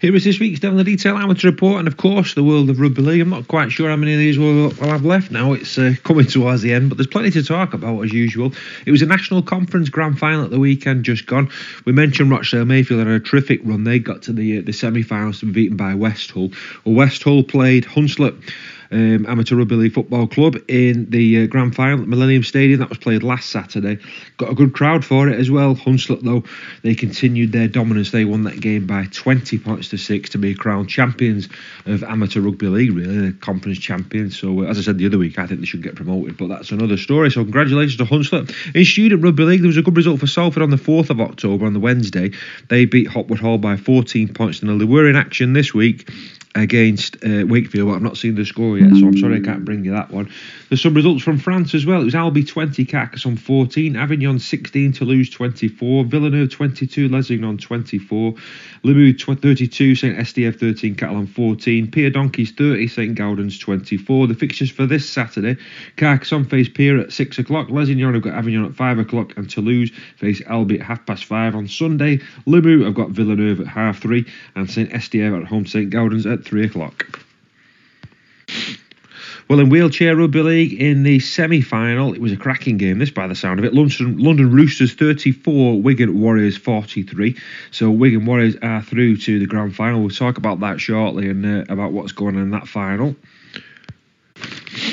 Here is this week's in the Detail Amateur Report, and of course, the world of rugby league. I'm not quite sure how many of these we'll, we'll have left now. It's uh, coming towards the end, but there's plenty to talk about as usual. It was a national conference grand final at the weekend just gone. We mentioned Rochdale Mayfield had a terrific run. They got to the uh, the semi-finals to be beaten by West Hull. Well, West Hull played Hunslet um, Amateur Rugby League Football Club in the uh, grand final at Millennium Stadium. That was played last Saturday. Got a good crowd for it as well. Hunslet, though, they continued their dominance. They won that game by 20 points to 6 to be crowned champions of Amateur Rugby League, really, the conference champions. So, uh, as I said the other week, I think they should get promoted, but that's another story. So, congratulations to Hunslet. In Student Rugby League, there was a good result for Salford on the 4th of October on the Wednesday. They beat Hopwood Hall by 14 points to nil. They were in action this week against uh, Wakefield, but I've not seen the score yet, so I'm sorry I can't bring you that one. There's some results from France as well. It was Albi 20, Carcassonne 14, Avignon 16, Toulouse 24, Villeneuve 22, Lézignan 24, Limoux 32, St SDF 13, Catalan 14, Pia Donkeys 30, St Gaudens 24. The fixtures for this Saturday Carcassonne face Pia at 6 o'clock, Lézignan have got Avignon at 5 o'clock, and Toulouse face Albi at half past 5 on Sunday. Limoux have got Villeneuve at half 3, and St SDF at home St Gaudens at 3 o'clock. Well, in wheelchair rugby league in the semi-final, it was a cracking game. This, by the sound of it, London, London Roosters 34, Wigan Warriors 43. So Wigan Warriors are through to the grand final. We'll talk about that shortly and uh, about what's going on in that final.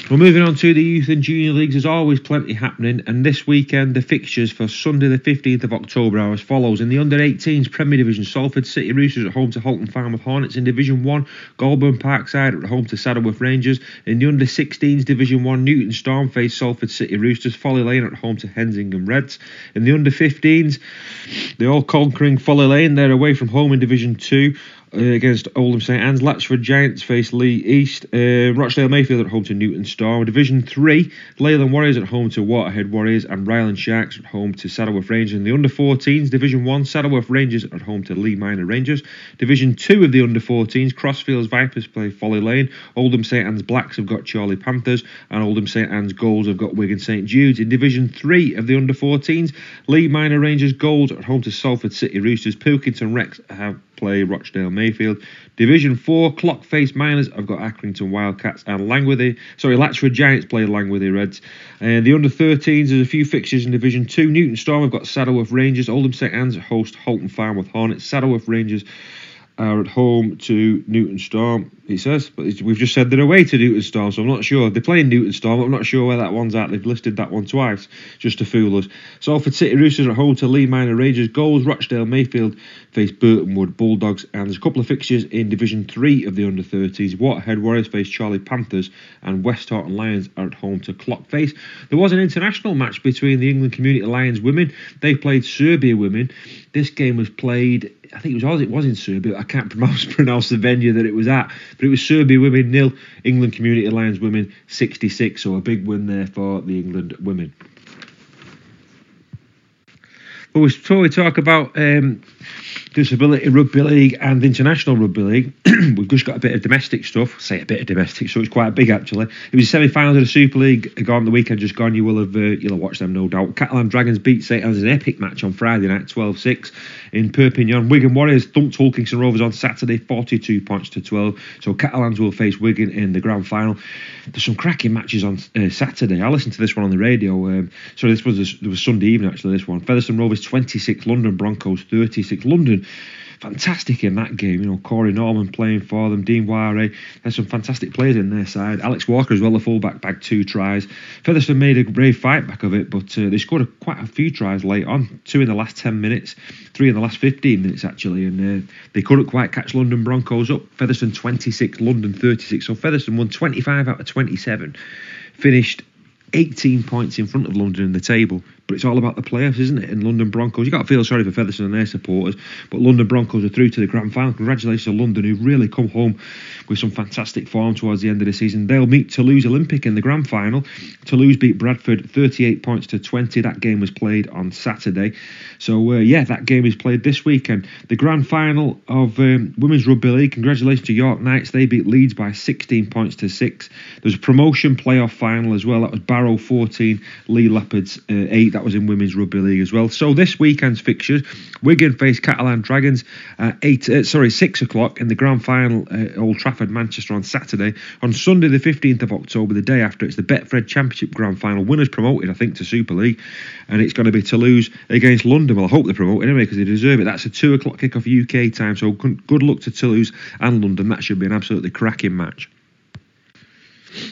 Well, moving on to the youth and junior leagues, there's always plenty happening, and this weekend the fixtures for Sunday the 15th of October are as follows. In the under 18s Premier Division, Salford City Roosters at home to Halton Farnworth Hornets. In Division 1, Golborne Parkside at home to Saddleworth Rangers. In the under 16s Division 1, Newton Storm face Salford City Roosters. Folly Lane at home to Hensingham Reds. In the under 15s, the all conquering Folly Lane, they're away from home in Division 2 uh, against Oldham St Anne's. Latchford Giants face Leigh East. Uh, Rochdale Mayfield at home to Newton Storm. Division 3, Leyland Warriors at home to Waterhead Warriors. And Ryland Sharks at home to Saddleworth Rangers. In the under 14s, Division 1, Saddleworth Rangers at home to Leigh Miners Rangers. Division 2 of the under 14s, Crossfields Vipers play Folly Lane. Oldham St Anne's Blacks have got Chorley Panthers. And Oldham St Anne's Golds have got Wigan St Jude's. In Division 3 of the under 14s, Leigh Miners Rangers Golds at home to Salford City Roosters. Pilkington Recs have play Rochdale Mayfield. Division 4, Clockface Miners, I've got Accrington Wildcats and Langworthy. Sorry, Latchford Giants play Langworthy Reds. And the under 13s, there's a few fixtures in Division 2. Newton Storm have got Saddleworth Rangers. Oldham St Anne's host Farnworth Hornets. Saddleworth Rangers are at home to Newton Storm he says. But we've just said they're away to Newton Storm, so I'm not sure. They're playing Newton Storm, I'm not sure where that one's at. They've listed that one twice just to fool us. Salford City Roosters at home to Leigh Miners Rangers. Goals, Rochdale Mayfield face Burtonwood Bulldogs. And there's a couple of fixtures in Division 3 of the under 30s. Waterhead Warriors face Chorley Panthers, and Westhoughton Lions are at home to Clockface. There was an international match between the England Community Lions women. They played Serbia women. This game was played I think it was it was in Serbia. Can't pronounce pronounce the venue that it was at, but it was Serbia women nil, England Community Lions women 66. So a big win there for the England women. But we talk about um, Disability Rugby League and International Rugby League. We've just got a bit of domestic stuff. Say a bit of domestic, so it's quite big actually. It was the semi-finals of the Super League gone the weekend just gone. You will have uh, you'll have watched them no doubt. Catalan Dragons beat St Helens an epic match on Friday night, 12-6 in Perpignan. Wigan Warriors thumped Kingston Rovers on Saturday, 42 points to 12. So Catalans will face Wigan in the grand final. There's some cracking matches on uh, Saturday. I listened to this one on the radio. Um, sorry, this was a, was Sunday evening actually. This one, Featherstone Rovers 26, London Broncos 36. London fantastic in that game. You know, Corey Norman playing for them, Dean Ware. There's some fantastic players in their side. Alex Walker as well, the fullback, bagged two tries. Featherstone made a brave fight back of it, but uh, they scored a, quite a few tries late on. Two in the last 10 minutes, three in the last 15 minutes actually, and uh, they couldn't quite catch London Broncos up. Featherstone 26, London 36. So Featherstone won 25 out of 27. Finished 18 points in front of London in the table. But it's all about the playoffs, isn't it? And London Broncos, you got to feel sorry for Featherstone and their supporters. But London Broncos are through to the grand final. Congratulations to London, who've really come home with some fantastic form towards the end of the season. They'll meet Toulouse Olympique in the grand final. Toulouse beat Bradford 38 points to 20. That game was played on Saturday. So, uh, yeah, that game is played this weekend. The grand final of um, Women's Rugby League. Congratulations to York Knights. They beat Leeds by 16 points to 6. There's a promotion playoff final as well. That was Barrow 14, Leigh Leopards uh, 8 That was in Women's Rugby League as well. So this weekend's fixtures: Wigan face Catalan Dragons at eight, uh, sorry, six o'clock in the grand final at Old Trafford, Manchester on Saturday. On Sunday, the 15th of October, the day after, it's the Betfred Championship grand final. Winners promoted, I think, to Super League, and it's going to be Toulouse against London. Well, I hope they promote anyway because they deserve it. That's a two o'clock kickoff UK time. So good luck to Toulouse and London. That should be an absolutely cracking match.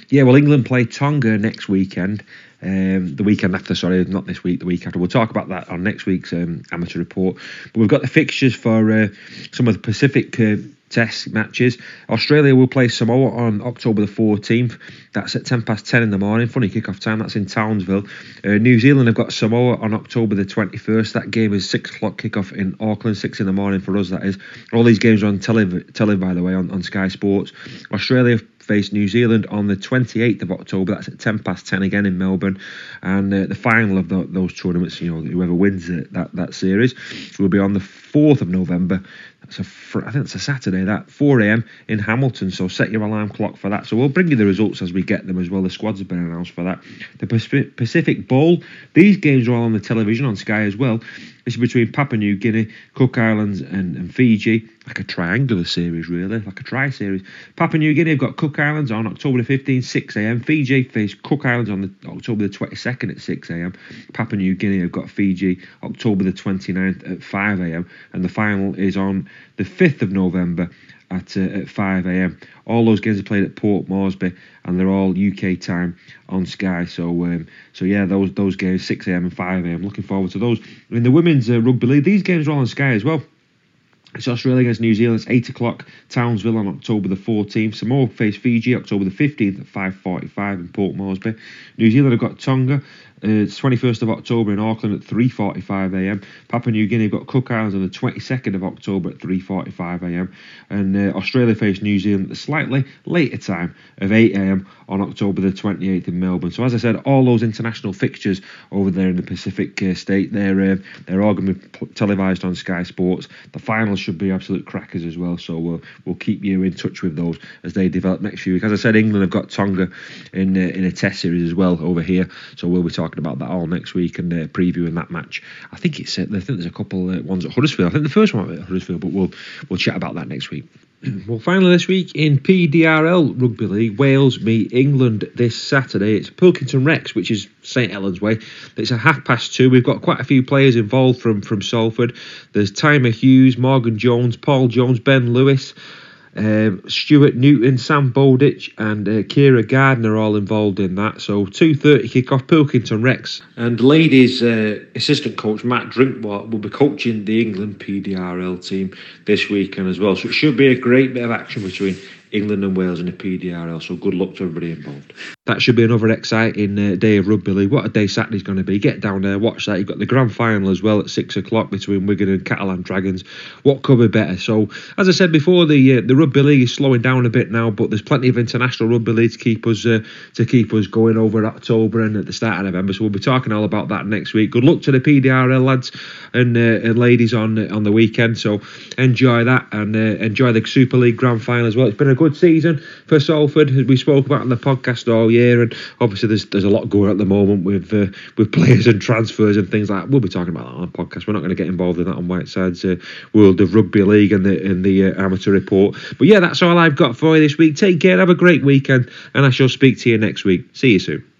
Yeah, well, England play Tonga next weekend. Um, the weekend after, sorry, not this week, the week after. We'll talk about that on next week's um, amateur report. But we've got the fixtures for uh, some of the Pacific uh, Test matches. Australia will play Samoa on October the 14th. That's at 10 past 10 in the morning. Funny kick-off time. That's in Townsville. Uh, New Zealand have got Samoa on October the 21st. That game is 6 o'clock kick-off in Auckland, 6 in the morning for us, that is. All these games are on telly by the way, on, on Sky Sports. Australia face New Zealand on the 28th of October. That's at 10 past 10 again in Melbourne. And uh, the final of the, those tournaments, you know, whoever wins it, that, that series, will be on the 4th of November. That's a fr- I think it's a Saturday. That 4 a.m. in Hamilton. So set your alarm clock for that. So we'll bring you the results as we get them as well. The squads have been announced for that. The Pacific Bowl. These games are all on the television on Sky as well. This is between Papua New Guinea, Cook Islands, and, and Fiji. Like a triangular series, really, like a tri series. Papua New Guinea have got Cook Islands on October the 15th, 6 a.m. Fiji face Cook Islands on the October the 22nd at 6 a.m. Papua New Guinea have got Fiji October the 29th at 5 a.m. And the final is on the 5th of November at, uh, at 5 a.m. All those games are played at Port Moresby, and they're all UK time on Sky. So, um, so yeah, those those games 6 a.m. and 5 a.m. Looking forward to those. In the women's uh, rugby league, these games are all on Sky as well. It's Australia against New Zealand. It's 8 o'clock. Townsville on October the 14th. Samoa face Fiji October the 15th at 5.45 in Port Moresby. New Zealand have got Tonga uh, it's 21st of October in Auckland at 3:45 a.m. Papua New Guinea have got Cook Islands on the 22nd of October at 3:45 a.m. and uh, Australia face New Zealand at a slightly later time of 8 a.m. on October the 28th in Melbourne. So as I said, all those international fixtures over there in the Pacific uh, state, they're uh, they're all going to be televised on Sky Sports. The finals should be absolute crackers as well. So we'll we'll keep you in touch with those as they develop next few weeks. As I said, England have got Tonga in uh, in a Test series as well over here. So we'll be talking about that all next week and uh, previewing that match. I think it's uh, I think there's a couple uh, ones at Huddersfield. I think the first one at Huddersfield, but we'll we'll chat about that next week. well, finally this week in PDRL Rugby League, Wales meet England this Saturday. It's Pilkington Recs, which is St Helens Way. It's a half past two. We've got quite a few players involved from from Salford. There's Tymer Hughes, Morgan Jones, Paul Jones, Ben Lewis. Um, Stuart Newton, Sam Bowditch, and uh, Kira Gardner all involved in that. So 2:30 kick-off, Pilkington Recs. And ladies uh, assistant coach Matt Drinkwater will be coaching the England PDRL team this weekend as well. So it should be a great bit of action between England and Wales in the PDRL. So good luck to everybody involved. That should be another exciting uh, day of rugby league. What a day Saturday's going to be. Get down there, watch that. You've got the grand final as well at six o'clock between Wigan and Catalan Dragons. What could be better? So, as I said before, the uh, the rugby league is slowing down a bit now, but there's plenty of international rugby league to keep us uh, to keep us going over October and at the start of November. So we'll be talking all about that next week. Good luck to the PDRL lads and, uh, and ladies on on the weekend. So enjoy that and uh, enjoy the Super League grand final as well. It's been a good season for Salford, as we spoke about on the podcast all year, and obviously there's there's a lot going on at the moment with uh, with players and transfers and things like that. We'll be talking about that on the podcast. We're not going to get involved in that on Whiteside's uh, World of Rugby League and the in the uh, amateur report. But yeah, that's all I've got for you this week. Take care, have a great weekend, and I shall speak to you next week. See you soon.